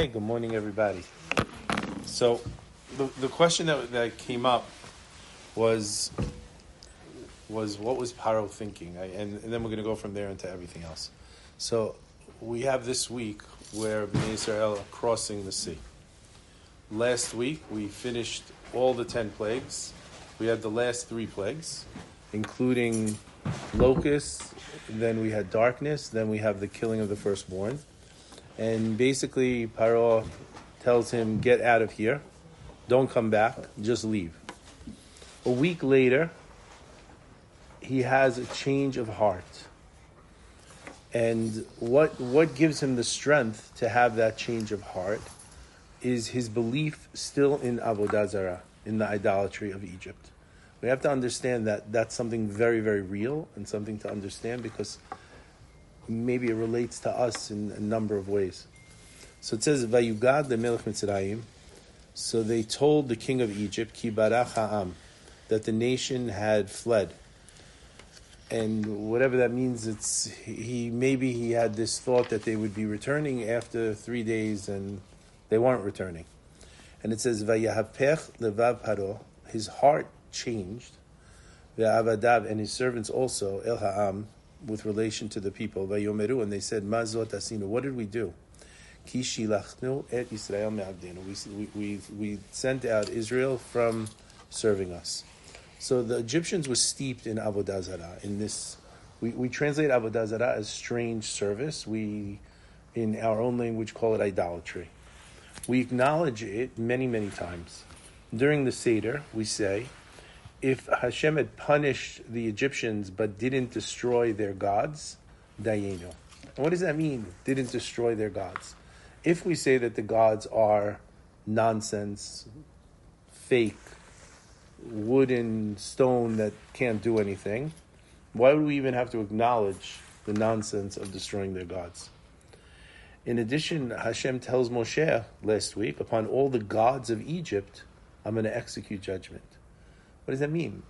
Okay, good morning, everybody. So, the, the question that, that came up was was what was Paro thinking, I, and, and then we're going to go from there into everything else. So, we have this week where Bnei Israel are crossing the sea. Last week we finished all the ten plagues. We had the last three plagues, including locusts. Then we had darkness. Then we have the killing of the firstborn and basically Paro tells him, "Get out of here, don't come back, just leave." A week later, he has a change of heart, and what what gives him the strength to have that change of heart is his belief still in avodah zarah, in the idolatry of Egypt. We have to understand that that's something very, very real and something to understand because maybe it relates to us in a number of ways. So it says, Vayugad the Melech Mitzrayim. So they told the king of Egypt, Ki barach ha'am, that the nation had fled. And whatever that means, it's he maybe he had this thought that they would be returning after three days, and they weren't returning. And it says, Vayahapech levav paro, his heart changed, The Avadav and his servants also, El ha'am, with relation to the people. Vayomeru, and they said, Mazot asinu, what did we do? Kishilachnu et Israel me'avdenu. We, we, we sent out Israel from serving us. So the Egyptians were steeped in Avodah Zarah. In this, we, we translate Avodah Zarah as strange service. We, in our own language, call it idolatry. We acknowledge it many, many times. During the Seder, we say, if Hashem had punished the Egyptians but didn't destroy their gods, dayenu. And what does that mean? Didn't destroy their gods. If we say that the gods are nonsense, fake, wooden stone that can't do anything, why would we even have to acknowledge the nonsense of destroying their gods? In addition, Hashem tells Moshe last week, upon all the gods of Egypt, I'm going to execute judgment. What does that mean?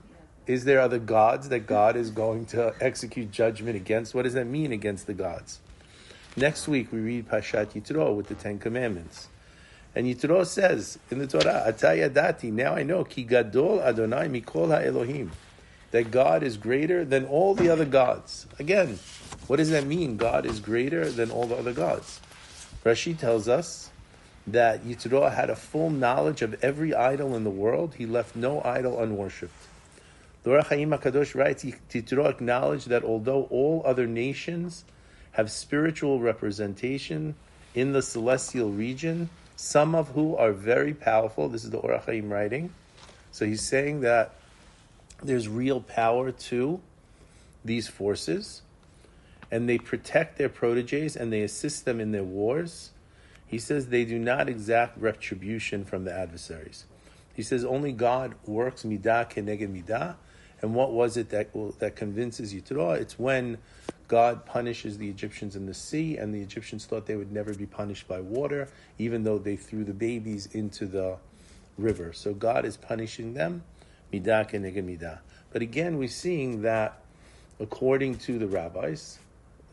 Is there other gods that God is going to execute judgment against? What does that mean against the gods? Next week we read Parshat Yitro with the Ten Commandments. And Yitro says in the Torah, Atayadati, now I know, Ki Gadol Adonai Mikol HaElohim, that God is greater than all the other gods. Again, what does that mean? God is greater than all the other gods. Rashi tells us that Yitro had a full knowledge of every idol in the world. He left no idol unworshipped. The Ohr HaChaim HaKadosh writes, Yitro acknowledged that although all other nations have spiritual representation in the celestial region, some of who are very powerful, this is the Ohr HaChaim writing. So he's saying that there's real power to these forces, and they protect their proteges and they assist them in their wars he says they do not exact retribution from the adversaries. He says only God works midah keneged midah. And what was it that that convinces Yitro? It's when God punishes the Egyptians in the sea, and the Egyptians thought they would never be punished by water, even though they threw the babies into the river. So God is punishing them, midah keneged midah. But again, we're seeing that according to the rabbis,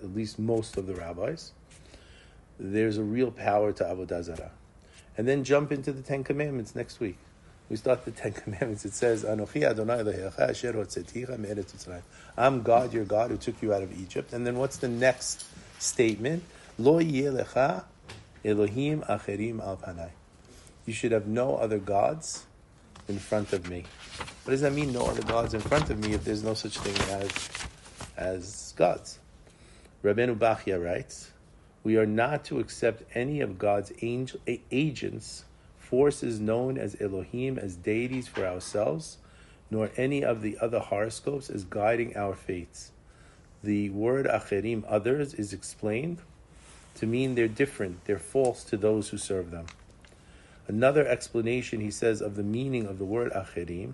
at least most of the rabbis, there's a real power to Avodah Zarah. And then jump into the Ten Commandments next week. We start the Ten Commandments. It says, I'm God, your God, who took you out of Egypt. And then what's the next statement? Lo yelecha Elohim acherim al panai. You should have no other gods in front of me. What does that mean, no other gods in front of me, if there's no such thing as, as gods? Rabbeinu Bachya writes, we are not to accept any of God's angel, agents, forces known as Elohim, as deities for ourselves, nor any of the other horoscopes as guiding our fates. The word acherim, others, is explained to mean they're different, they're false to those who serve them. Another explanation, he says, of the meaning of the word acherim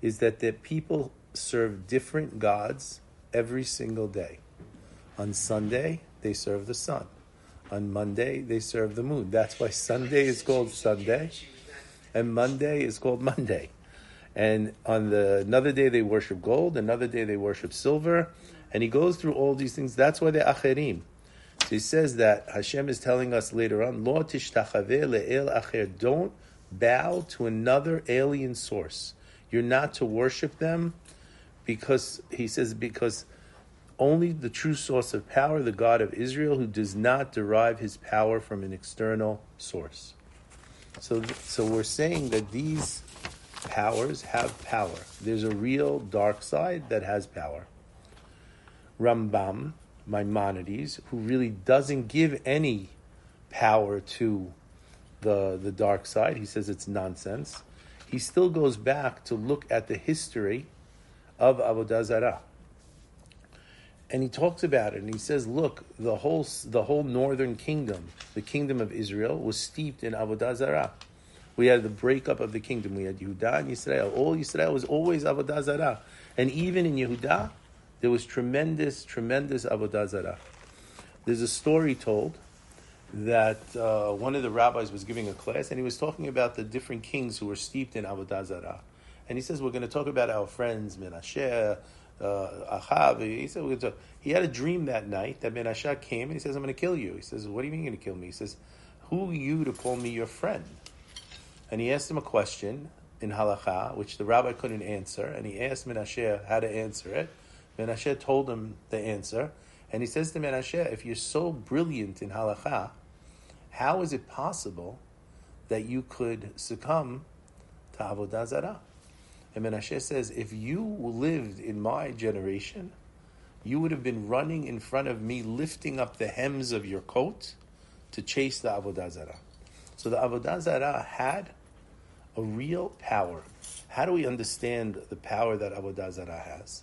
is that the people serve different gods every single day. On Sunday, they serve the sun. On Monday, they serve the moon. That's why Sunday is called Sunday, and Monday is called Monday. And on the another day they worship gold, another day they worship silver, and he goes through all these things. That's why they're acherim. So he says that Hashem is telling us later on, Lo le'el acher. Don't bow to another alien source. You're not to worship them because, he says, because only the true source of power, the God of Israel, who does not derive his power from an external source. So, so we're saying that these powers have power. There's a real dark side that has power. Rambam, Maimonides, who really doesn't give any power to the, the dark side, he says it's nonsense. He still goes back to look at the history of Avodah Zarah. And he talks about it, and he says, "Look, the whole the whole northern kingdom, the kingdom of Israel, was steeped in avodah zarah. We had the breakup of the kingdom. We had Yehuda and Yisrael. All Yisrael was always avodah zarah, and even in Yehuda, there was tremendous, tremendous avodah zarah. There's a story told that uh, one of the rabbis was giving a class, and he was talking about the different kings who were steeped in avodah zarah. And he says, "We're going to talk about our friends Menashe." Uh, Achav, he said, to, he had a dream that night that Menashe came and he says, I'm going to kill you. He says, what do you mean you're going to kill me? He says, who are you to call me your friend? And he asked him a question in halacha, which the rabbi couldn't answer, and he asked Menashe how to answer it. Menashe told him the answer, and he says to Menashe, if you're so brilliant in halacha, how is it possible that you could succumb to avodah zarah? And Menashe says, if you lived in my generation, you would have been running in front of me, lifting up the hems of your coat to chase the Avodah Zarah. So the Avodah Zarah had a real power. How do we understand the power that Avodah Zarah has?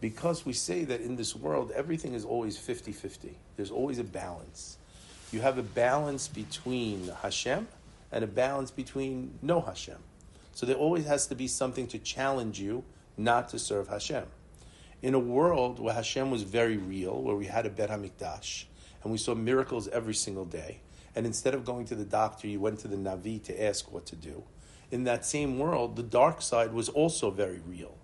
Because we say that in this world, everything is always 50 50. There's always a balance. You have a balance between Hashem and a balance between no Hashem. So there always has to be something to challenge you not to serve Hashem. In a world where Hashem was very real, where we had a Bet HaMikdash, and we saw miracles every single day, and instead of going to the doctor, you went to the Navi to ask what to do. In that same world, the dark side was also very real.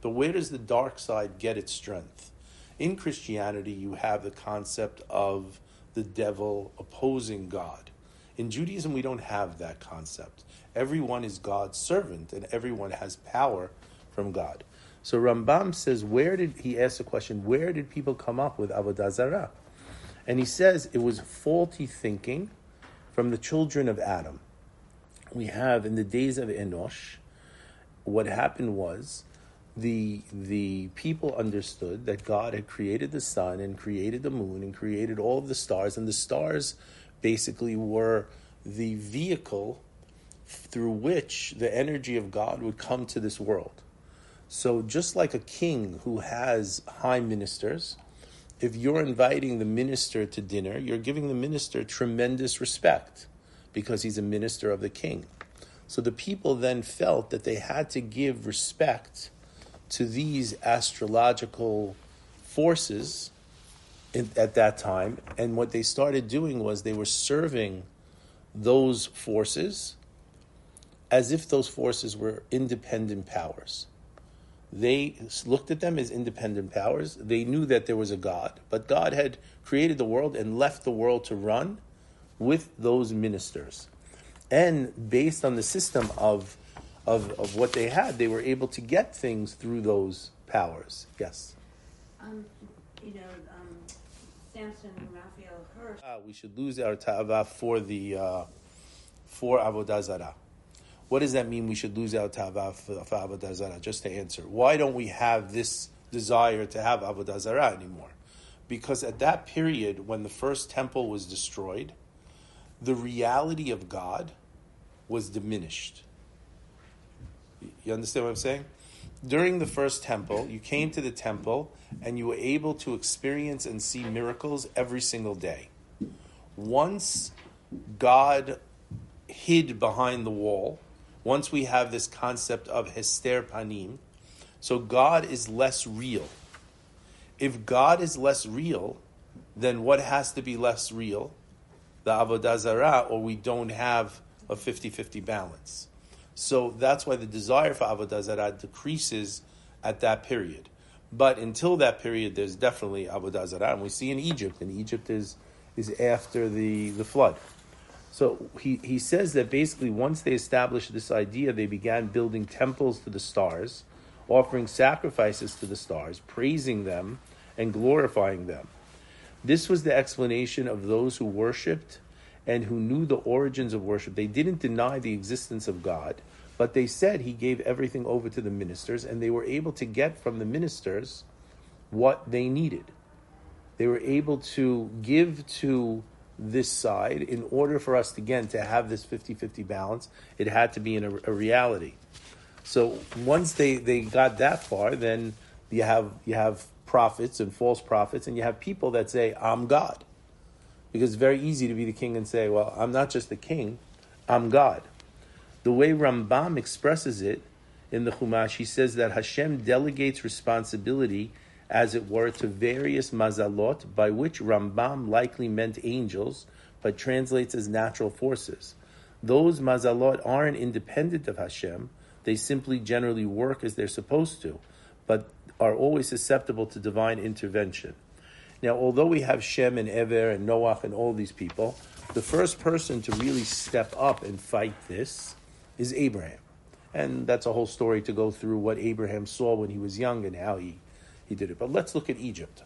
But where does the dark side get its strength? In Christianity, you have the concept of the devil opposing God. In Judaism, we don't have that concept. Everyone is God's servant, and everyone has power from God. So Rambam says, where did he ask the question? Where did people come up with avodah zarah? And he says it was faulty thinking from the children of Adam. We have in the days of Enosh, what happened was the the people understood that God had created the sun and created the moon and created all of the stars, and the stars basically were the vehicle through which the energy of God would come to this world. So, just like a king who has high ministers, if you're inviting the minister to dinner, you're giving the minister tremendous respect because he's a minister of the king. So, the people then felt that they had to give respect to these astrological forces in, at that time. And what they started doing was they were serving those forces as if those forces were independent powers. They looked at them as independent powers. They knew that there was a God, but God had created the world and left the world to run with those ministers. And based on the system of, of, of what they had, they were able to get things through those powers. Yes? Um, you know, and Raphael Hirsch. Uh, we should lose our ta'ava for the uh, for avodah zarah. What does that mean? We should lose our ta'ava for, avodah zarah. Just to answer, why don't we have this desire to have avodah zarah anymore? Because at that period, when the first temple was destroyed, the reality of God was diminished. You understand what I'm saying? During the first temple, you came to the temple and you were able to experience and see miracles every single day. Once God hid behind the wall, once we have this concept of hester panim, so God is less real. If God is less real, then what has to be less real? The avodah zarah, or we don't have a 50-50 balance. So that's why the desire for avodah zarah decreases at that period. But until that period, there's definitely avodah zarah, and we see in Egypt. and Egypt, is is after the, the flood. So he, he says that basically once they established this idea, they began building temples to the stars, offering sacrifices to the stars, praising them, and glorifying them. This was the explanation of those who worshipped and who knew the origins of worship. They didn't deny the existence of God, but they said he gave everything over to the ministers, and they were able to get from the ministers what they needed. They were able to give to this side in order for us again to have this 50-50 balance it had to be in a, a, reality so once they, they got that far then you have you have prophets and false prophets and you have people that say i'm god because it's very easy to be the king and say well i'm not just the king i'm god the way rambam expresses it in the chumash he says that hashem delegates responsibility as it were, to various mazalot, by which Rambam likely meant angels, but translates as natural forces. Those mazalot aren't independent of Hashem, they simply generally work as they're supposed to, but are always susceptible to divine intervention. Now, although we have Shem and Ever and Noach and all these people, the first person to really step up and fight this is Abraham. And that's a whole story to go through what Abraham saw when he was young and how he he did it. But let's look at Egypt.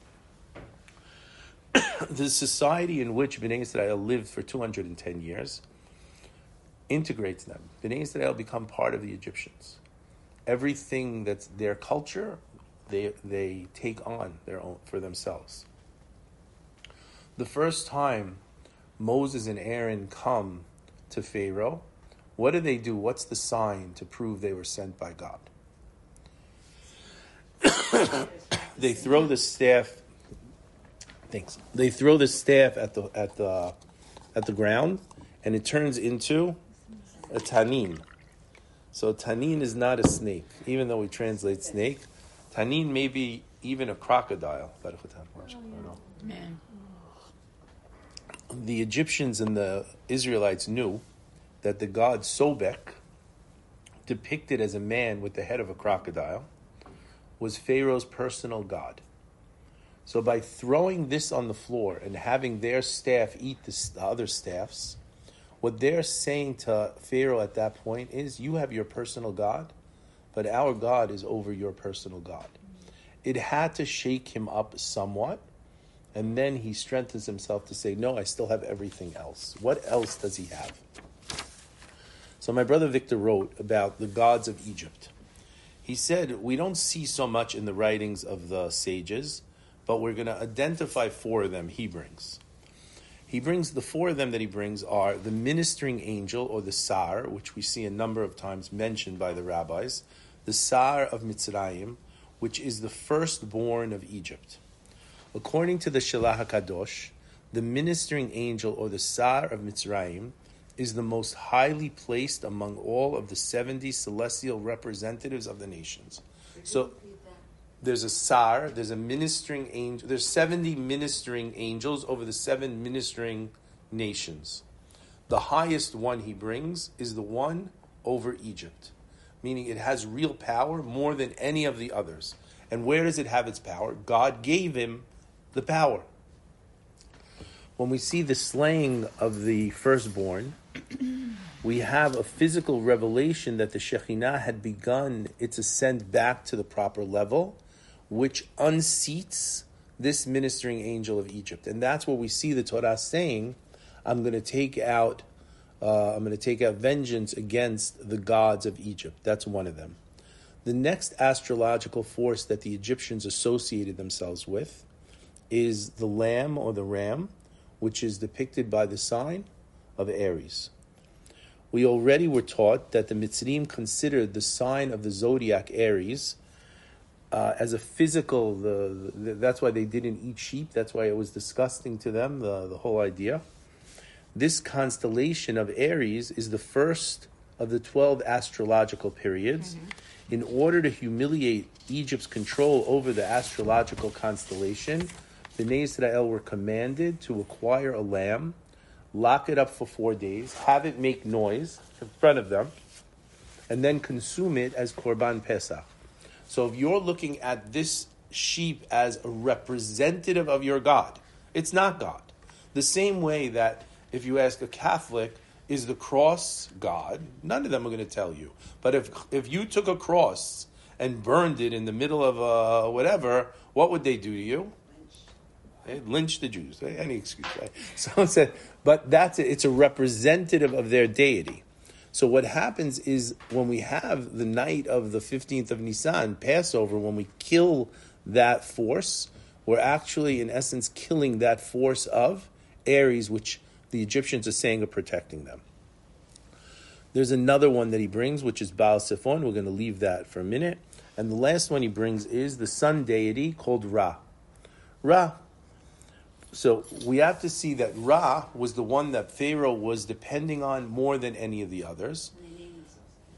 the society in which Bnei Israel lived for 210 years integrates them. Bnei Israel become part of the Egyptians. Everything that's their culture, they, they take on their own for themselves. The first time Moses and Aaron come to Pharaoh, what do they do? What's the sign to prove they were sent by God? they throw the staff. Thanks. They throw the staff at the at the at the ground, and it turns into a tanin. So tanin is not a snake, even though we translate snake. Tanin may be even a crocodile. Oh, Man. The Egyptians and the Israelites knew that the god Sobek, depicted as a man with the head of a crocodile, was Pharaoh's personal god. So by throwing this on the floor and having their staff eat the, the other staffs, what they're saying to Pharaoh at that point is, You have your personal God, but our God is over your personal God. It had to shake him up somewhat, and then he strengthens himself to say, No, I still have everything else. What else does he have? So my brother Victor wrote about the gods of Egypt he said, We don't see so much in the writings of the sages, but we're going to identify four of them he brings. He brings the four of them that he brings are the ministering angel or the Sar, which we see a number of times mentioned by the rabbis, the Sar of Mitzrayim, which is the firstborn of Egypt. According to the Shelah HaKadosh, the ministering angel or the Sar of Mitzrayim is the most highly placed among all of the 70 celestial representatives of the nations. So there's a sar, there's a ministering angel, there's 70 ministering angels over the seven ministering nations. The highest one he brings is the one over Egypt, meaning it has real power more than any of the others. And where does it have its power? God gave him the power. When we see the slaying of the firstborn, we have a physical revelation that the Shekhinah had begun its ascent back to the proper level, which unseats this ministering angel of Egypt. And that's what we see the Torah saying, I'm going to take out uh, I'm going to take out vengeance against the gods of Egypt. That's one of them. The next astrological force that the Egyptians associated themselves with is the lamb or the ram, which is depicted by the sign of Aries. We already were taught that the Mitzrim considered the sign of the zodiac Aries uh, as a physical. The, the, that's why they didn't eat sheep. That's why it was disgusting to them. The the whole idea. This constellation of Aries is the first of the twelve astrological periods. Mm-hmm. In order to humiliate Egypt's control over the astrological constellation, the Israel were commanded to acquire a lamb lock it up for four days, have it make noise in front of them, and then consume it as Korban Pesach. So if you're looking at this sheep as a representative of your God, it's not God. The same way that if you ask a Catholic, is the cross God? None of them are going to tell you. But if if you took a cross and burned it in the middle of uh, whatever, what would they do to you? Eh, they lynch the Jews. Eh, any excuse. Right? So said, but that's it. It's a representative of their deity. So what happens is when we have the night of the 15th of Nisan, Passover, when we kill that force, we're actually, in essence, killing that force of Aries, which the Egyptians are saying are protecting them. There's another one that he brings, which is Baal Tzefon. We're going to leave that for a minute. And the last one he brings is the sun deity called Ra. Ra. So we have to see that Ra was the one that Pharaoh was depending on more than any of the others.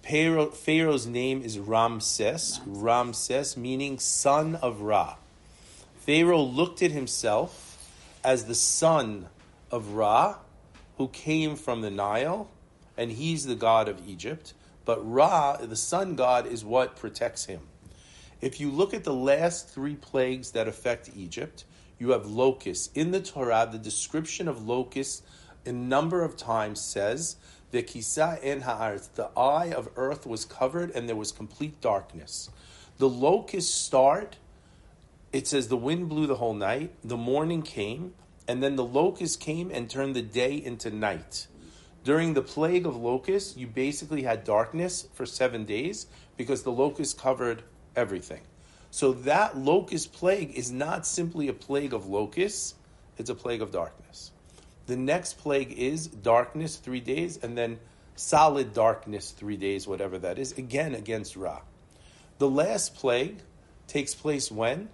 Pharaoh, Pharaoh's name is Ramses. Ramses meaning son of Ra. Pharaoh looked at himself as the son of Ra, who came from the Nile, and he's the god of Egypt. But Ra, the sun god, is what protects him. If you look at the last three plagues that affect Egypt, you have locusts. In the Torah, the description of locusts a number of times says, the kisa en haaretz, the eye of earth was covered and there was complete darkness. The locusts start, it says the wind blew the whole night, the morning came, and then the locusts came and turned the day into night. During the plague of locusts, you basically had darkness for seven days because the locusts covered everything. So that locust plague is not simply a plague of locusts, it's a plague of darkness. The next plague is darkness three days, and then solid darkness three days, whatever that is, again against Ra. The last plague takes place when?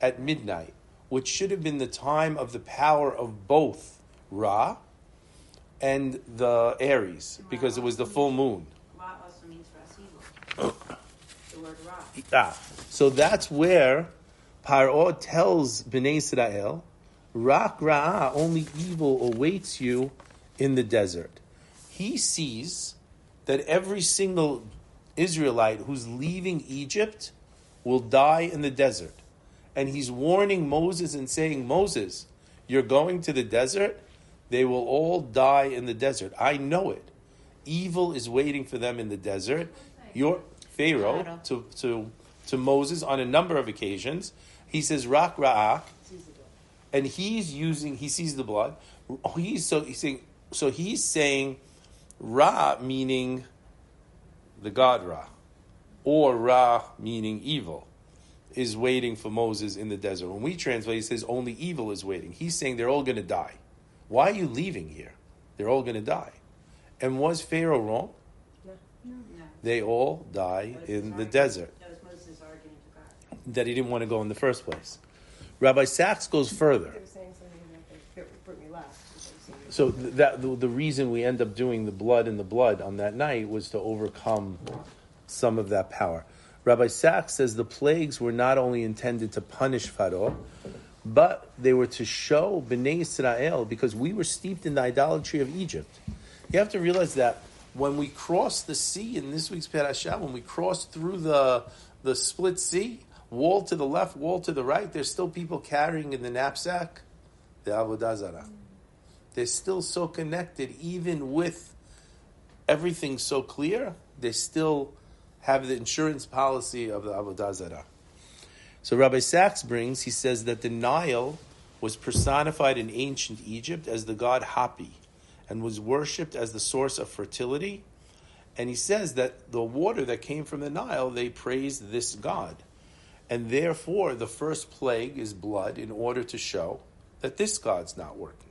At midnight, which should have been the time of the power of both Ra and the Aries, because it was the full moon. Ra also means Ra the word Ra. Ah, so that's where Paro tells Bnei Israel, Rak Ra'ah, only evil awaits you in the desert. He sees that every single Israelite who's leaving Egypt will die in the desert. And he's warning Moses and saying, Moses, you're going to the desert, they will all die in the desert. I know it. Evil is waiting for them in the desert. Your Pharaoh to, to, to Moses on a number of occasions. He says, Rak Ra'ah, and he's using he sees the blood. He's so he's saying so he's saying Ra meaning the god Ra, or Ra meaning evil, is waiting for Moses in the desert. When we translate, it says only evil is waiting. He's saying they're all going to die. Why are you leaving here? They're all going to die. And was Pharaoh wrong? No. They all die Moses in the arguing- desert. That was Moses to That he didn't want to go in the first place. Rabbi Sacks goes further. They were saying something that they put me last. So that the, the reason we end up doing the blood and the blood on that night was to overcome some of that power. Rabbi Sacks says the plagues were not only intended to punish Pharaoh, but they were to show Bnei Israel because we were steeped in the idolatry of Egypt. You have to realize that when we crossed the sea in this week's parasha, when we crossed through the the split sea, wall to the left, wall to the right, there's still people carrying in the knapsack the avodah zarah they're still so connected, even with everything so clear, they still have the insurance policy of the Avodah Zarah. So Rabbi Sacks brings, he says that the Nile was personified in ancient Egypt as the god Hapi and was worshipped as the source of fertility. And he says that the water that came from the Nile, they praised this god. And therefore, the first plague is blood in order to show that this god's not working.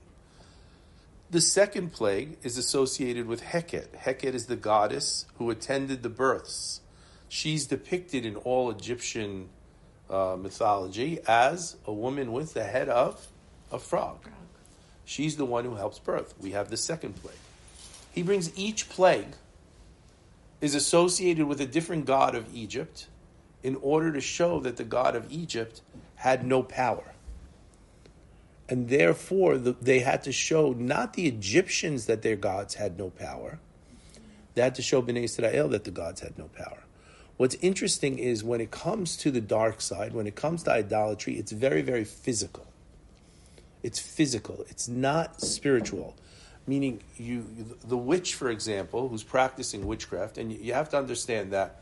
The second plague is associated with Heket. Heket is the goddess who attended the births. She's depicted in all Egyptian uh, mythology as a woman with the head of a frog. She's the one who helps birth. We have the second plague. He brings each plague is associated with a different god of Egypt in order to show that the god of Egypt had no power and therefore the, they had to show not the Egyptians that their gods had no power. They had to show Bnei Israel that the gods had no power. What's interesting is when it comes to the dark side, when it comes to idolatry, it's very, very physical. It's physical. It's not spiritual. Meaning, you, the witch, for example, who's practicing witchcraft, and you have to understand that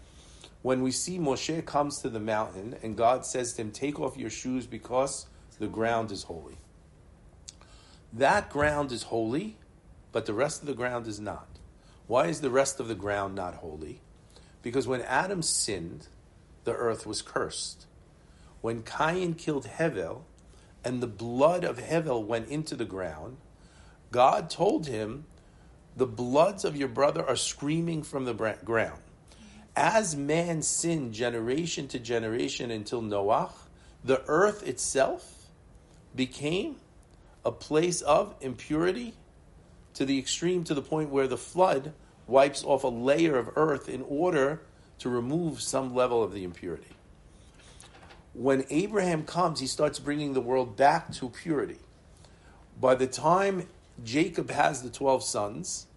when we see Moshe comes to the mountain and God says to him, Take off your shoes because the ground is holy. That ground is holy, but the rest of the ground is not. Why is the rest of the ground not holy? Because when Adam sinned, the earth was cursed. When Cain killed Hevel, and the blood of Hevel went into the ground, God told him, The bloods of your brother are screaming from the ground. As man sinned generation to generation until Noah, the earth itself became a place of impurity to the extreme, to the point where the flood wipes off a layer of earth in order to remove some level of the impurity. When Abraham comes, he starts bringing the world back to purity. By the time Jacob has the 12 sons,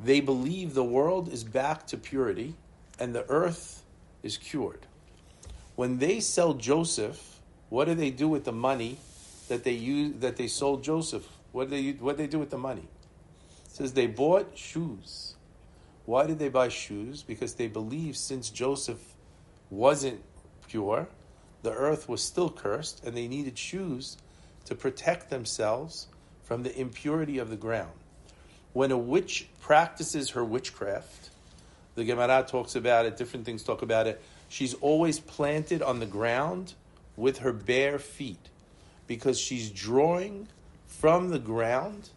they believe the world is back to purity and the earth is cured. When they sell Joseph, what do they do with the money that they use that they sold Joseph? What do they what do they do with the money? It says they bought shoes. Why did they buy shoes? Because they believe since Joseph wasn't pure, the earth was still cursed, and they needed shoes to protect themselves from the impurity of the ground. When a witch practices her witchcraft, the Gemara talks about it, different things talk about it. She's always planted on the ground with her bare feet because she's drawing from the ground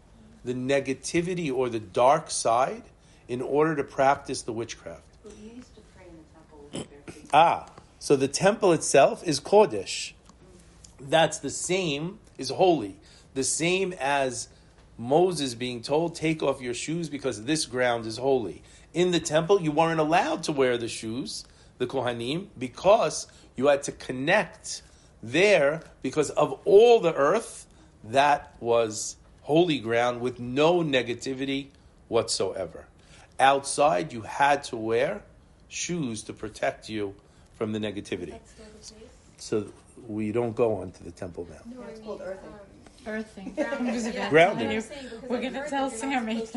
the negativity or the dark side in order to practice the witchcraft. But you used to pray in the temple with bare feet. Ah, so the temple itself is Kodesh. That's the same, is holy. The same as Moses being told, take off your shoes because this ground is holy. In the temple, you weren't allowed to wear the shoes, the Kohanim, because you had to connect there because of all the earth, that was holy ground with no negativity whatsoever. Outside, you had to wear shoes to protect you from the negativity. That's still the case? So we don't go onto the temple now. No, it's called earthing. Um, earthing. Grounding. You- We're gonna tell Sammy.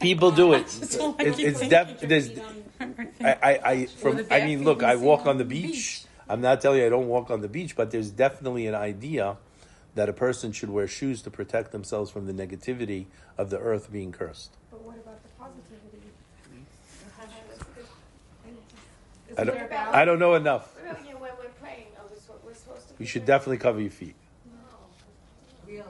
People do it. That's It's, keep it's def, there's, I, I, I, from, With a I bare mean, look, I walk on the beach. beach. I'm not telling you I don't walk on the beach, but there's definitely an idea that a person should wear shoes to protect themselves from the negativity of the earth being cursed. But what about the positivity? I don't, there? I don't know enough. Well, you know, when we're praying, are we, so- we're supposed to. You should praying? definitely cover your feet. Really?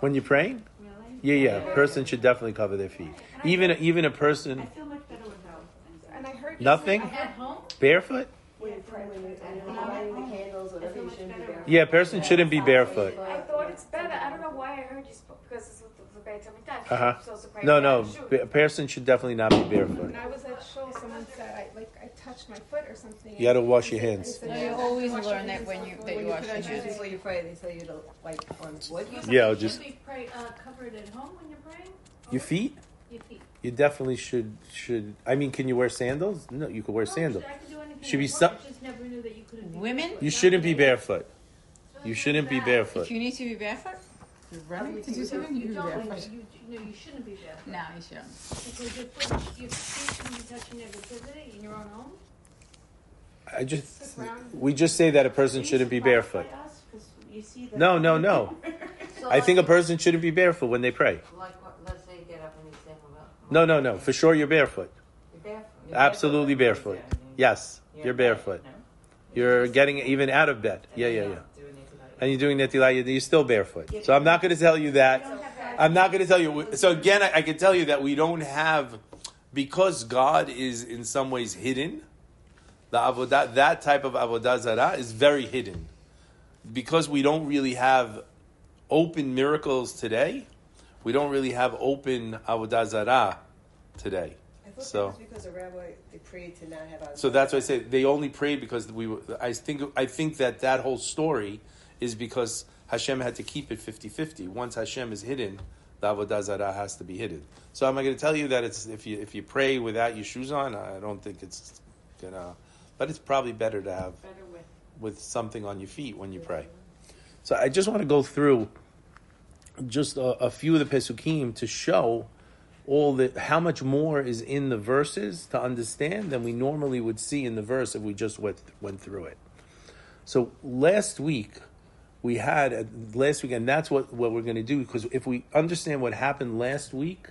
When you're praying? Really? Yeah, yeah, a person should definitely cover their feet. Even, even a I person I feel much better without. And I heard. Nothing? At home? barefoot? When you pray, when you, when lighting the candles, I whatever, you shouldn't be barefoot. Yeah, a person shouldn't be barefoot. I thought it's better. I don't know why I heard you spoke because it's what the Beit Hamikdash. You're supposed to pray No, no, shoes. a person should definitely not be barefoot. When I was at shul, someone said I like I touched my foot or something. You gotta wash they your hands. said, No, you always wash learn that when you- hands that When you you wash your hands. before you pray, they tell you to, like, on wood. Yeah, or Should just we pray, uh, covered at home when you're praying? your feet. Your feet. You definitely should should. I mean, can you wear sandals? No, you could wear No, sandals. I could do Should I be some- I never knew that you couldn't be Women? barefoot. You shouldn't be today. barefoot. You shouldn't be If barefoot. you need to be barefoot, you're ready to do something, you You can don't, barefoot. you, you, no, you shouldn't be barefoot. No, you shouldn't. Because your foot, your feet shouldn't be touching negativity in your own home. I just we just say that a person shouldn't be barefoot. By you see that- No, no, no. I think a person shouldn't be barefoot when they pray. Like, what- let's say you get up and you say, well, No, no, no. For sure, you're barefoot. you're barefoot. You're Absolutely barefoot. Yeah, yeah. Yes, you're barefoot. You're getting even out of bed. Yeah, yeah, yeah. And you're doing netilah. You're still barefoot. So I'm not going to tell you that. I'm not going to tell you. So again, I, I can tell you that we don't have, because God is in some ways hidden. The avodah, that type of avodah zarah is very hidden, because we don't really have open miracles today. We don't really have open avodah zarah today. I thought So- that was because the rabbi, they prayed to not have. So that's why I say they only prayed because we. Were, I think. I think that that whole story is because Hashem had to keep it 50-50. Once Hashem is hidden, the avodah zarah has to be hidden. So am I going to tell you that it's if you if you pray without your shoes on? I don't think it's gonna. But it's probably better to have Better with. with something on your feet when you pray. So I just want to go through just a, a few of the pesukim to show all the how much more is in the verses to understand than we normally would see in the verse if we just went went through it. So last week we had uh, last week, and that's what, what we're going to do because if we understand what happened last week,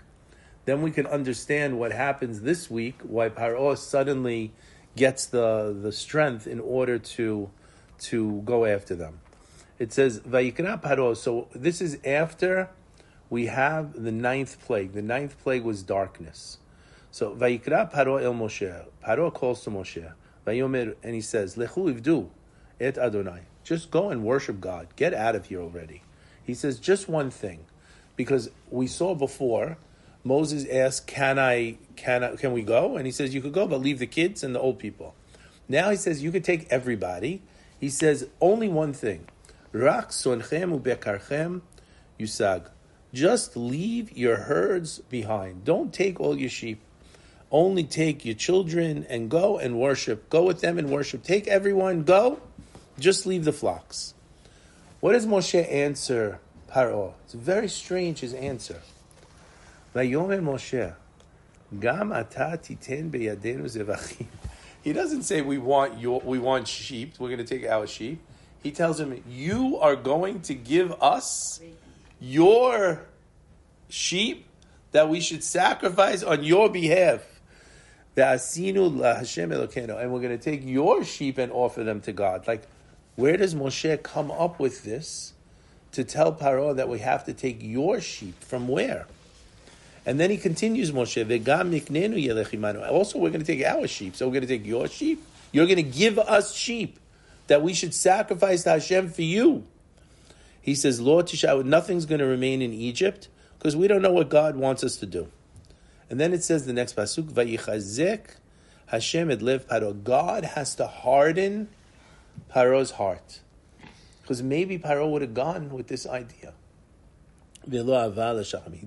then we can understand what happens this week. Why Paro suddenly gets the the strength in order to to go after them. It says Vayikra Paro. So this is after we have the ninth plague. The ninth plague was darkness. So Vayikra Paro el Moshe. Paro calls to Moshe. Vayomer, and he says, Lechu ivdu et Adonai. Just go and worship God. Get out of here already. He says just one thing, because we saw before. Moses asked, "Can I? Can I? Can we go?" And he says, "You could go, but leave the kids and the old people." Now he says, "You could take everybody." He says, "Only one thing: rak sonchem ubekarchem yusag. Just leave your herds behind. Don't take all your sheep. Only take your children and go and worship. Go with them and worship. Take everyone. Go. Just leave the flocks." What does Moshe answer Paro? It's very strange his answer. Moshe, Gam ata titen beyadenu zevachim. He doesn't say we want your we want sheep. We're going to take our sheep. He tells him, "You are going to give us your sheep that we should sacrifice on your behalf." And we're going to take your sheep and offer them to God. Like, where does Moshe come up with this to tell Paro that we have to take your sheep from where? And then he continues, Moshe. Also, we're going to take our sheep. So we're going to take your sheep. You're going to give us sheep that we should sacrifice to Hashem for you. He says, Lord Tisha, nothing's going to remain in Egypt because we don't know what God wants us to do. And then it says the next pasuk, "Vayichazek Hashem edlev Paro." God has to harden Paro's heart because maybe Paro would have gone with this idea. He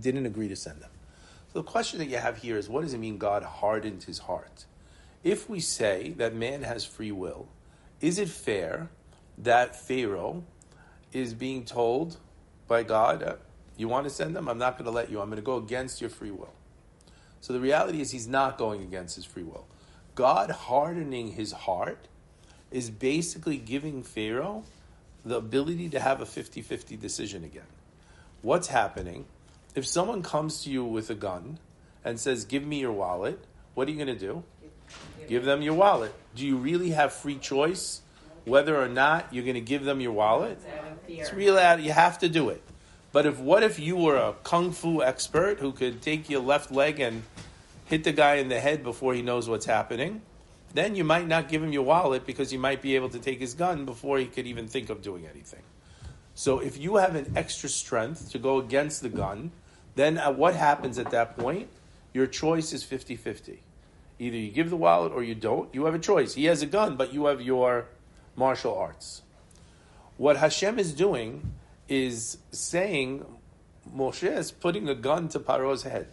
didn't agree to send them. So the question that you have here is, what does it mean God hardened his heart? If we say that man has free will, is it fair that Pharaoh is being told by God, uh, you want to send them? I'm not going to let you. I'm going to go against your free will. So the reality is he's not going against his free will. God hardening his heart is basically giving Pharaoh the ability to have a 50 50 decision again. What's happening? If someone comes to you with a gun and says, Give me your wallet, what are you going to do? Give them your wallet. Do you really have free choice whether or not you're going to give them your wallet? It's real out. You have to do it. But if what if you were a kung fu expert who could take your left leg and hit the guy in the head before he knows what's happening? Then you might not give him your wallet because you might be able to take his gun before he could even think of doing anything. So if you have an extra strength to go against the gun, then at what happens at that point? Your choice is 50 50. Either you give the wallet or you don't. You have a choice. He has a gun, but you have your martial arts. What Hashem is doing is saying, Moshe is putting a gun to Paro's head.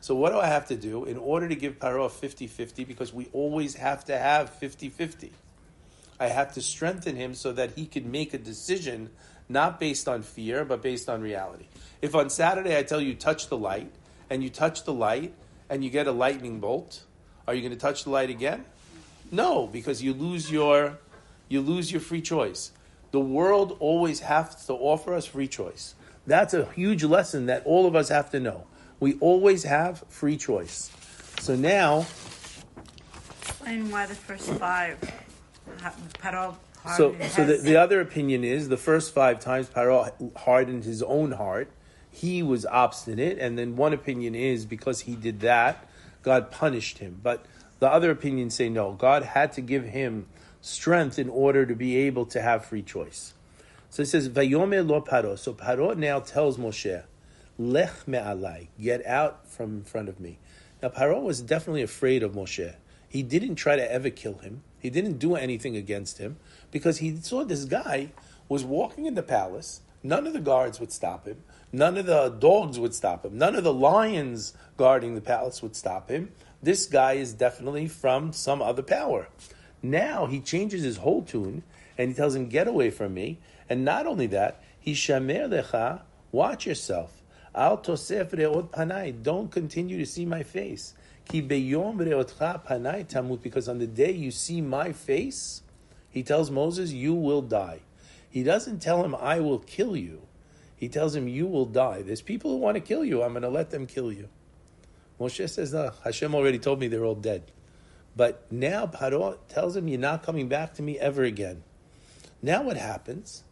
So what do I have to do in order to give Paro 50-50? Because we always have to have 50-50. I have to strengthen him so that he can make a decision not based on fear, but based on reality. If on Saturday I tell you touch the light, and you touch the light, and you get a lightning bolt, are you going to touch the light again? No, because you lose your you lose your free choice. The world always has to offer us free choice. That's a huge lesson that all of us have to know. We always have free choice. So now, Explain why the first five, Paro so so the, the other opinion is the first five times Paro hardened his own heart. He was obstinate, and then one opinion is because he did that, God punished him. But the other opinions say no, God had to give him strength in order to be able to have free choice. So it says, Vayome lo Paro. So Paro now tells Moshe, Lech me'alai, get out from in front of me. Now Paro was definitely afraid of Moshe. He didn't try to ever kill him. He didn't do anything against him because he saw this guy was walking in the palace. None of the guards would stop him. None of the dogs would stop him. None of the lions guarding the palace would stop him. This guy is definitely from some other power. Now he changes his whole tune and he tells him, Get away from me. And not only that, he shamer lecha Watch yourself. Al tosef re'ot panai. Don't continue to see my face. Ki beyom re'otcha panai tamut. Because on the day you see my face, he tells Moses, you will die. He doesn't tell him, I will kill you. He tells him, you will die. There's people who want to kill you. I'm going to let them kill you. Moshe says, no, Hashem already told me they're all dead. But now Paro tells him, you're not coming back to me ever again. Now what happens?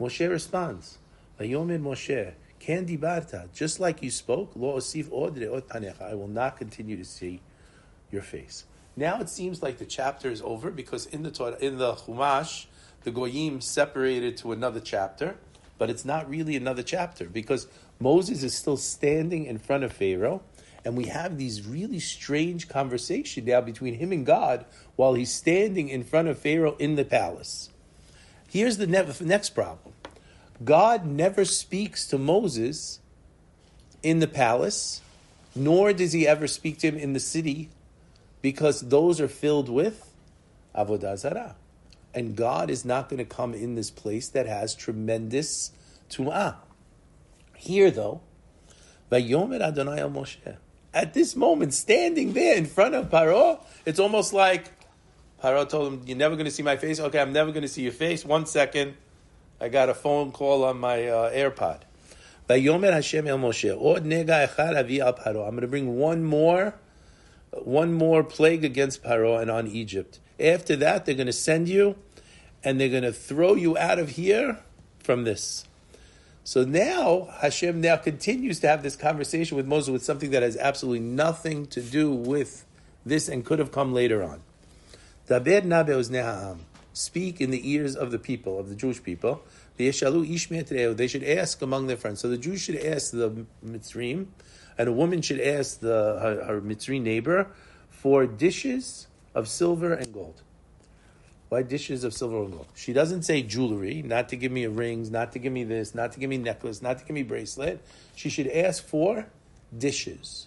Moshe responds, Vayomer Moshe, Kan dibarta, just like you spoke, lo osif od re'ot panecha, I will not continue to see your face. Now it seems like the chapter is over because in the Torah, in the Chumash, the Goyim separated to another chapter, but it's not really another chapter because Moses is still standing in front of Pharaoh, and we have these really strange conversation now between him and God while he's standing in front of Pharaoh in the palace. Here's the next problem. God never speaks to Moses in the palace, nor does he ever speak to him in the city, because those are filled with avodah zarah, and God is not going to come in this place that has tremendous tum'ah. Here, though, Adonai al Moshe. At this moment, standing there in front of Paro, it's almost like Paro told him, "You're never going to see my face." Okay, I'm never going to see your face. One second. I got a phone call on my uh, AirPod. Vayomer Hashem el Moshe, Od nega echad avi al Paro. I'm going to bring one more, one more plague against Paro and on Egypt. After that, they're going to send you, and they're going to throw you out of here from this. So now Hashem now continues to have this conversation with Moses with something that has absolutely nothing to do with this and could have come later on. Speak in the ears of the people, of the Jewish people. They should ask among their friends. So the Jews should ask the Mitzrim, and a woman should ask the, her, her Mitzri neighbor for dishes of silver and gold. Why dishes of silver and gold? She doesn't say jewelry, not to give me rings, not to give me this, not to give me necklace, not to give me bracelet. She should ask for dishes.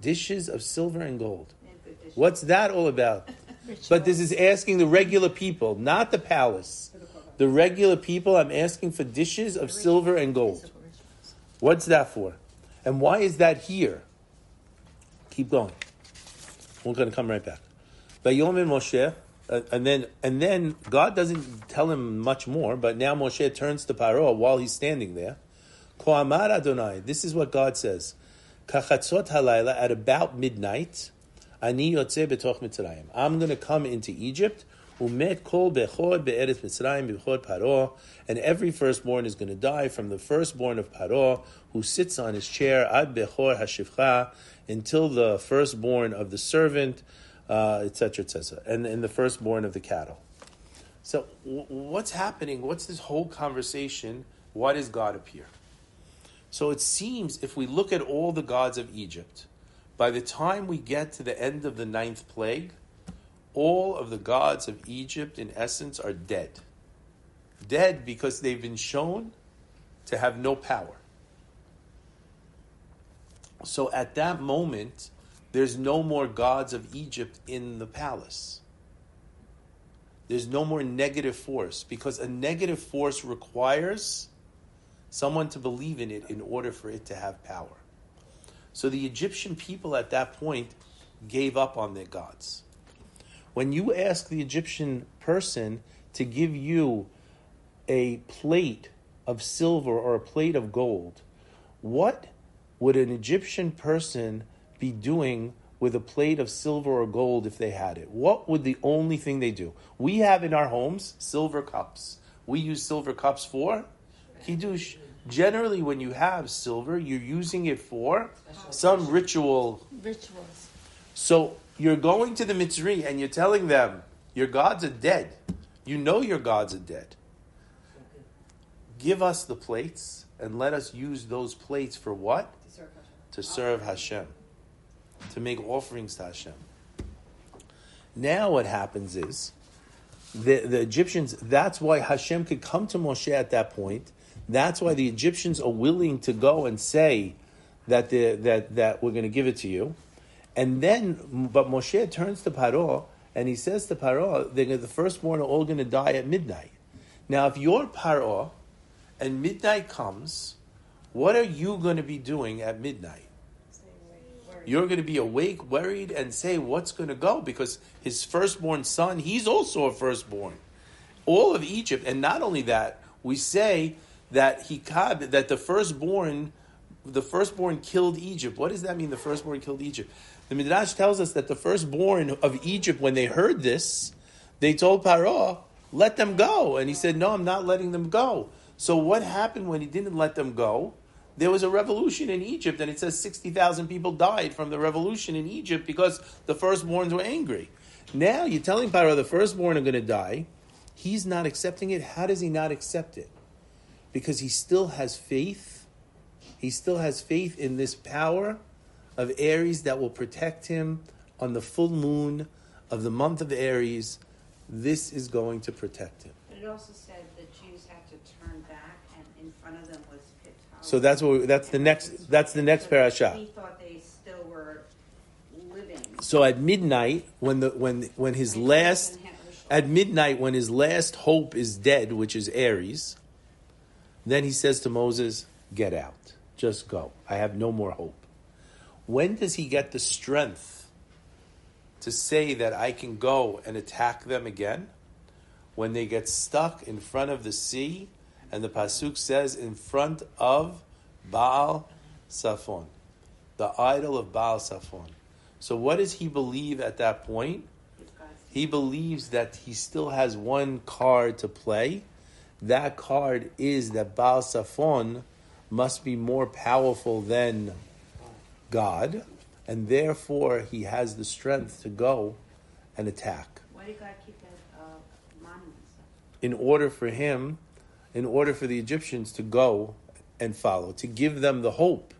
Dishes of silver and gold. What's that all about? But this is asking the regular people, not the palace. The regular people, I'm asking for dishes of silver and gold. What's that for? And why is that here? Keep going. We're going to come right back. Vayomer Moshe, uh, and then and then God doesn't tell him much more. But now Moshe turns to Paro while he's standing there. Ko amar Adonai. This is what God says. Kachatzot halayla at about midnight. Ani yotze betoch Mitzrayim. I'm going to come into Egypt. Umet kol bechor be'eretz Mitzrayim bechor Paro, and every firstborn is going to die from the firstborn of Paro, who sits on his chair ad bechor hashivcha until the firstborn of the servant, etc., uh, etc., et and, and the firstborn of the cattle. So, w- what's happening? What's this whole conversation? Why does God appear? So it seems if we look at all the gods of Egypt, by the time we get to the end of the ninth plague, all of the gods of Egypt, in essence, are dead. Dead because they've been shown to have no power. So at that moment, there's no more gods of Egypt in the palace. There's no more negative force because a negative force requires someone to believe in it in order for it to have power. So the Egyptian people at that point gave up on their gods. When you ask the Egyptian person to give you a plate of silver or a plate of gold, what would an Egyptian person be doing with a plate of silver or gold if they had it? What would the only thing they do? We have in our homes silver cups. We use silver cups for kiddush. Generally, when you have silver, you're using it for some ritual. Rituals. So you're going to the Mitzri and you're telling them, your gods are dead. You know your gods are dead. Give us the plates and let us use those plates for what? To serve Hashem. To make offerings to Hashem. Now what happens is, the, the Egyptians, that's why Hashem could come to Moshe at that point. That's why the Egyptians are willing to go and say that, the, that, that we're going to give it to you. And then, but Moshe turns to Paro and he says to Paro, they're the firstborn are all going to die at midnight. Now, if you're Paro and midnight comes, What are you going to be doing at midnight? You're going to be awake, worried, and say, What's going to go? Because his firstborn son, he's also a firstborn. All of Egypt, and not only that, we say that he that the firstborn, the firstborn killed Egypt. What does that mean? The firstborn killed Egypt. The Midrash tells us that the firstborn of Egypt, when they heard this, they told Paro, "Let them go," and he said, "No, I'm not letting them go." So what happened when he didn't let them go? There was a revolution in Egypt, and it says 60,000 people died from the revolution in Egypt because the firstborns were angry. Now you're telling Paro the firstborn are going to die. He's not accepting it. How does he not accept it? Because he still has faith. He still has faith in this power of Aries that will protect him on the full moon of the month of Aries. This is going to protect him. But it also said the Jews had to turn back, in front of them was house. So that's what we, that's the next that's the next So parasha. He thought they still were living. So at midnight, when the when when his last at midnight when his last hope is dead, which is Aries, then he says to Moses, "Get out, just go. I have no more hope." When does he get the strength to say that I can go and attack them again? When they get stuck in front of the sea, and the pasuk says, "In front of Baal Tzefon, the idol of Baal Tzefon." So, what does he believe at that point? He believes that he still has one card to play. That card is that Baal Tzefon must be more powerful than God, and therefore he has the strength to go and attack. Why did God keep that uh, monument? In order for him, in order for the Egyptians to go and follow, to give them the hope.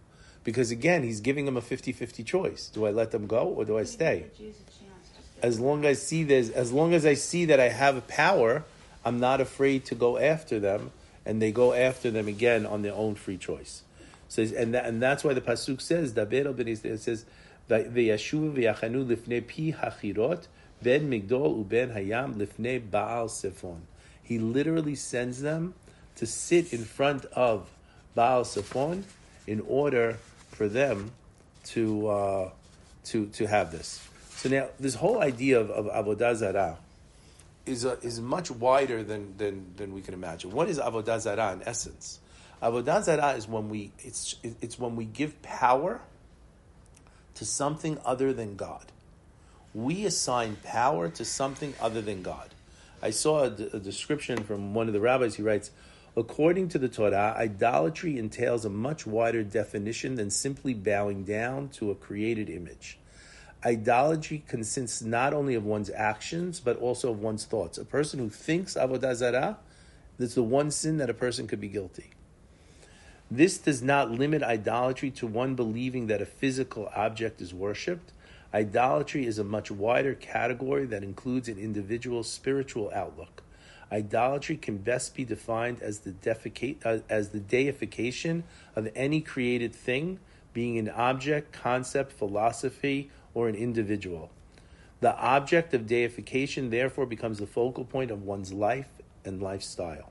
Because again, he's giving them a 50 50 choice. Do I let them go or do I stay? The Jews a chance to stay. as long as I see there's, as long as I see that I have power, I'm not afraid to go after them, and they go after them again on their own free choice. Says, and that, and that's why the pasuk says, "Daber al bnei Yisrael," it says, "V'yashuv v'yachanu lifnei pi hachirot ben migdol uben hayam lifnei Baal Tzefon." He literally sends them to sit in front of Baal Tzefon in order for them to uh, to to have this. So now this whole idea of, of avodah zarah is a, is much wider than, than than we can imagine. What is avodah zarah in essence? Avodah zarah is when we it's it's when we give power to something other than God. We assign power to something other than God. I saw a, d- a description from one of the rabbis. He writes, according to the Torah, idolatry entails a much wider definition than simply bowing down to a created image. Idolatry consists not only of one's actions, but also of one's thoughts. A person who thinks avodah zarah, that's the one sin that a person could be guilty. This does not limit idolatry to one believing that a physical object is worshipped. Idolatry is a much wider category that includes an individual's spiritual outlook. Idolatry can best be defined as the, uh, as the deification of any created thing, being an object, concept, philosophy, or an individual. The object of deification therefore becomes the focal point of one's life and lifestyle.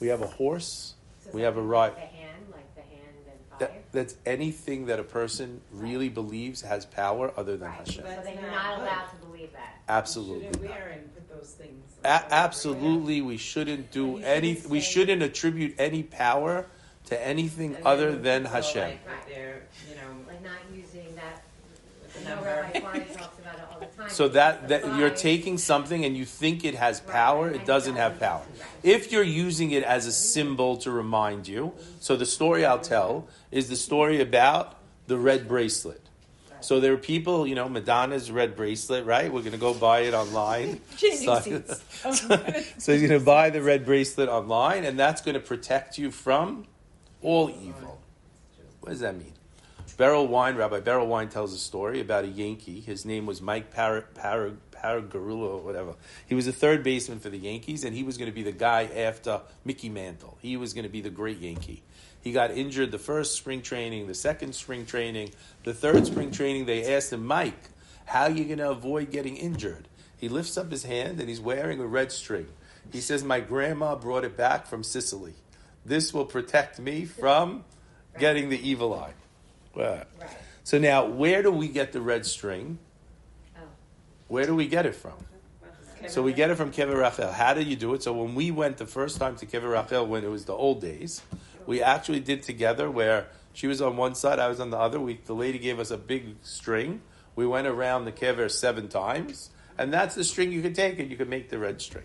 We have a horse, we have a that right. like The hand, like the hand and That, that's anything that a person really believes has power other than Right. Hashem. So That's then you're not not allowed to believe that. Absolutely. Shouldn't wear and put those things. A- absolutely, we shouldn't do You shouldn't any. We shouldn't attribute any power to anything other than Hashem. Like with their, you know, Like not using time. So that, that you're taking something and you think it has power, it doesn't have power. If you're using it as a symbol to remind you, so the story I'll tell is the story about the red bracelet. So there are people, you know, Madonna's red bracelet, right? We're going to go buy it online. Changing so, seats. so you're going to buy the red bracelet online, and that's going to protect you from all evil. What does that mean? Berel Wein, Rabbi Berel Wein tells a story about a Yankee. His name was Mike Par- Par- or whatever. He was a third baseman for the Yankees, and he was going to be the guy after Mickey Mantle. He was going to be the great Yankee. He got injured the first spring training, the second spring training, the third spring training. They asked him, Mike, how are you going to avoid getting injured? He lifts up his hand and he's wearing a red string. He says, My grandma brought it back from Sicily. This will protect me from getting the evil eye. Right. So now, where do we get the red string? Oh. Where do we get it from? So we get it from Kever Rachel. How did you do it? So when we went the first time to Kever Rachel, when it was the old days, we actually did together where she was on one side, I was on the other. We, the lady gave us a big string. We went around the Kever seven times, and that's the string you can take, and you can make the red string.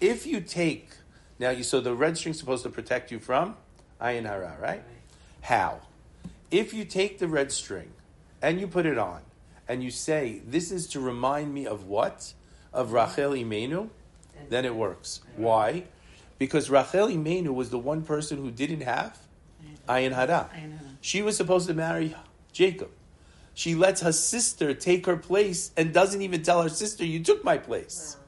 If you take now, you so the red string's supposed to protect you from ayin hara, right? How? If you take the red string and you put it on, and you say, "This is to remind me of what?" Of Rachel Imenu, then it works. Why? Because Rachel Imenu was the one person who didn't have ayin hara. She was supposed to marry Jacob. She lets her sister take her place and doesn't even tell her sister, "You took my place." Wow.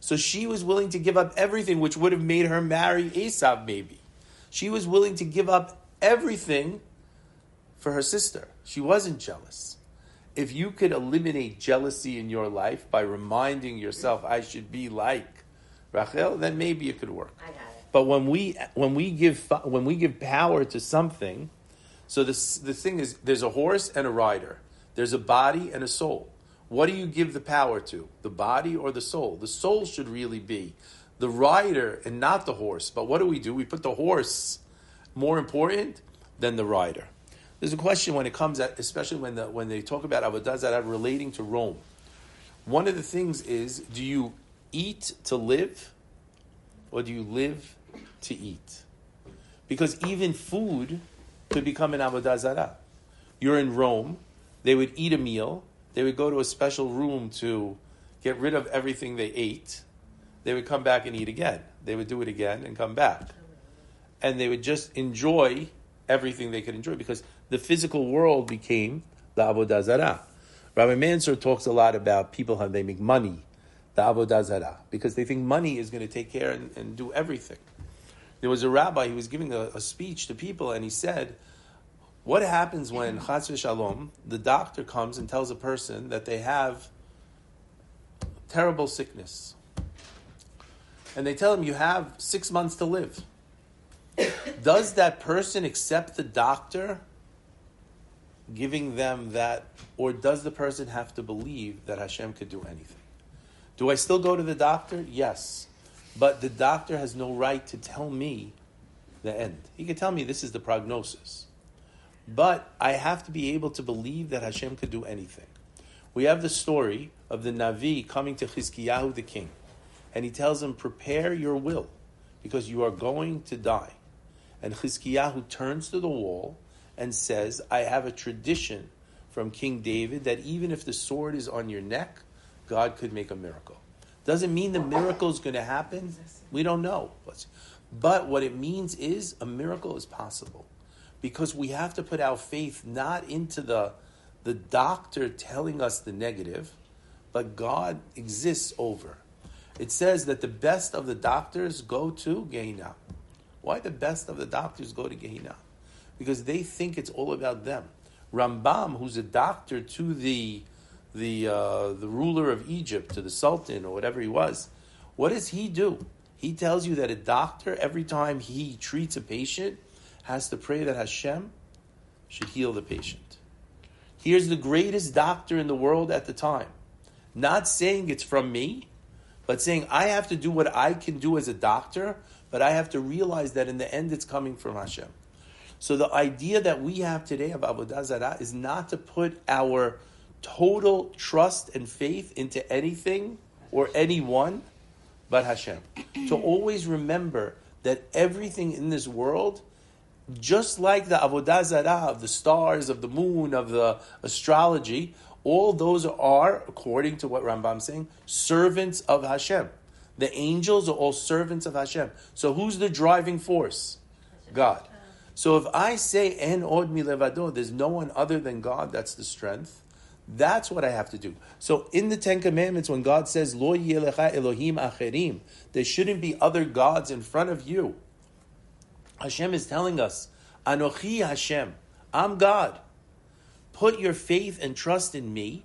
So she was willing to give up everything, which would have made her marry Esau, maybe. She was willing to give up everything for her sister. She wasn't jealous. If you could eliminate jealousy in your life by reminding yourself, I should be like Rachel, then maybe it could work. I got it. But when we when we give when we give power to something, so this the thing is there's a horse and a rider. There's a body and a soul. What do you give the power to? The body or the soul? The soul should really be the rider and not the horse. But what do we do? We put the horse more important than the rider. There's a question when it comes at, especially when the, when they talk about avodah zarah relating to Rome. One of the things is, do you eat to live, or do you live to eat? Because even food could become an avodah zarah. You're in Rome, they would eat a meal, they would go to a special room to get rid of everything they ate. They would come back and eat again. They would do it again and come back. And they would just enjoy everything they could enjoy because the physical world became the avodah zarah. Rabbi Mansour talks a lot about people how they make money, the avodah zarah, because they think money is going to take care and, and do everything. There was a rabbi, he was giving a, a speech to people, and he said, What happens when, chas v'shalom, the doctor comes and tells a person that they have terrible sickness? And they tell him, You have six months to live. Does that person accept the doctor giving them that, or does the person have to believe that Hashem could do anything? Do I still go to the doctor? Yes. But the doctor has no right to tell me the end. He can tell me this is the prognosis. But I have to be able to believe that Hashem could do anything. We have the story of the Navi coming to Chizkiyahu the king. And he tells him, Prepare your will, because you are going to die. And Chizkiyahu turns to the wall and says, I have a tradition from King David that even if the sword is on your neck, God could make a miracle. Doesn't mean the miracle is going to happen. We don't know. But what it means is a miracle is possible. Because we have to put our faith not into the, the doctor telling us the negative, but God exists over. It says that the best of the doctors go to Gehenna. Why the best of the doctors go to Gehinna? Because they think it's all about them. Rambam, who's a doctor to the the uh, the ruler of Egypt, to the Sultan or whatever he was, what does he do? He tells you that a doctor, every time he treats a patient, has to pray that Hashem should heal the patient. Here's the greatest doctor in the world at the time. Not saying it's from me, but saying I have to do what I can do as a doctor, but I have to realize that in the end it's coming from Hashem. So the idea that we have today of Avodah Zarah is not to put our total trust and faith into anything or anyone but Hashem. to always remember that everything in this world, just like the Avodah Zarah of the stars, of the moon, of the astrology, all those are, according to what Rambam's saying, servants of Hashem. The angels are all servants of Hashem. So who's the driving force? God. So if I say en od mi levado, there's no one other than God, that's the strength. That's what I have to do. So in the Ten Commandments, when God says Lo yelecha Elohim acherim, there shouldn't be other gods in front of you. Hashem is telling us, Anochi Hashem, I'm God. Put your faith and trust in me,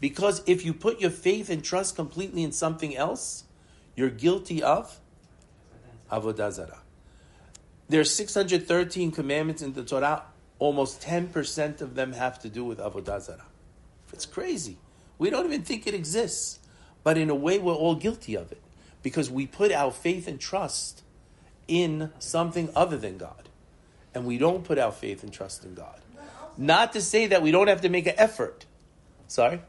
because if you put your faith and trust completely in something else, you're guilty of avodah zarah. There's 613 commandments in the Torah. Almost 10% of them have to do with avodah zarah. It's crazy. We don't even think it exists, but in a way, we're all guilty of it because we put our faith and trust in something other than God, and we don't put our faith and trust in God. Not to say that we don't have to make an effort. Sorry.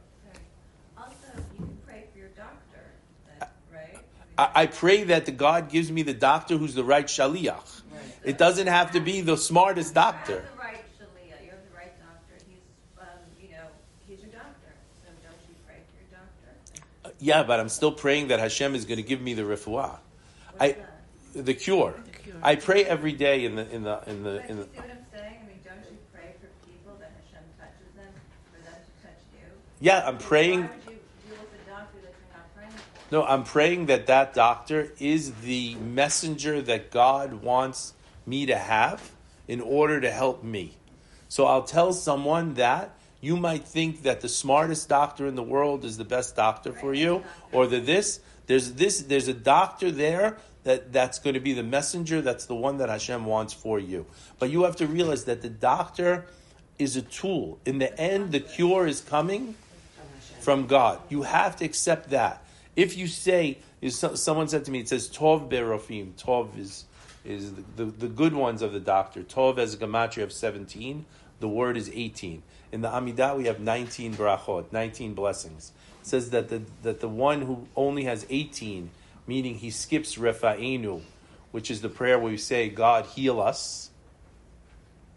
Also, you can pray for your doctor, right? I, I pray that the God gives me the doctor who's the right shaliach. It doesn't have to be the smartest doctor. You're the right Shaliach, you're the right doctor, he's, um, you know, he's your doctor, so don't you pray for your doctor? Yeah, but I'm still praying that Hashem is going to give me the refuah, I, What's that? the cure. I pray every day in the in the in the But in you the. see what I'm saying? I mean, don't you pray for people that Hashem touches them, for them to touch you? Yeah, I'm praying. Why would you deal with a doctor that you're not praying for? No, I'm praying that that doctor is the messenger that God wants me to have in order to help me. So I'll tell someone that you might think that the smartest doctor in the world is the best doctor for you, or that this there's this there's a doctor there that that's going to be the messenger. That's the one that Hashem wants for you. But you have to realize that the doctor is a tool. In the end, the cure is coming from God. You have to accept that. If you say, someone said to me, it says Tov berofim. Tov is is the, the, the good ones of the doctor. Tov has a gematria of seventeen. The word is eighteen. In the Amidah we have nineteen brachot, nineteen blessings. It says that the that the one who only has eighteen, meaning he skips refa'enu, which is the prayer where we say, God heal us.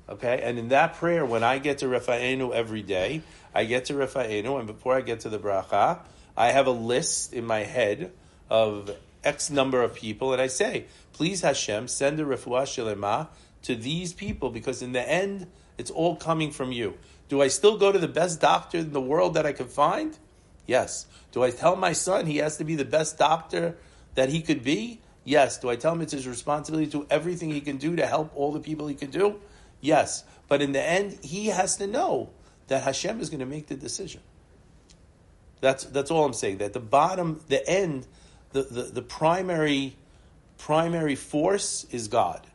Okay, and in that prayer, when I get to Refa'enu every day, I get to Refa'enu, and before I get to the bracha, I have a list in my head of X number of people, and I say, please Hashem, send a refuah shalema to these people, because in the end, it's all coming from you. Do I still go to the best doctor in the world that I can find? Yes. Do I tell my son he has to be the best doctor that he could be? Yes. Do I tell him it's his responsibility to do everything he can do to help all the people he can do? Yes. But in the end, he has to know that Hashem is going to make the decision. That's that's all I'm saying. That the bottom, the end, the, the, the primary primary force is God.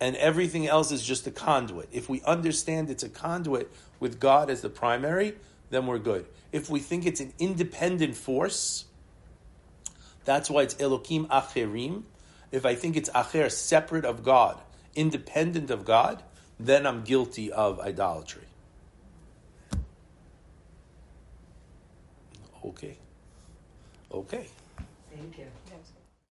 And everything else is just a conduit. If we understand it's a conduit with God as the primary, then we're good. If we think it's an independent force, that's why it's Elokim Acherim. If I think it's Acher, separate of God, independent of God, then I'm guilty of idolatry. Okay. Okay. Thank you.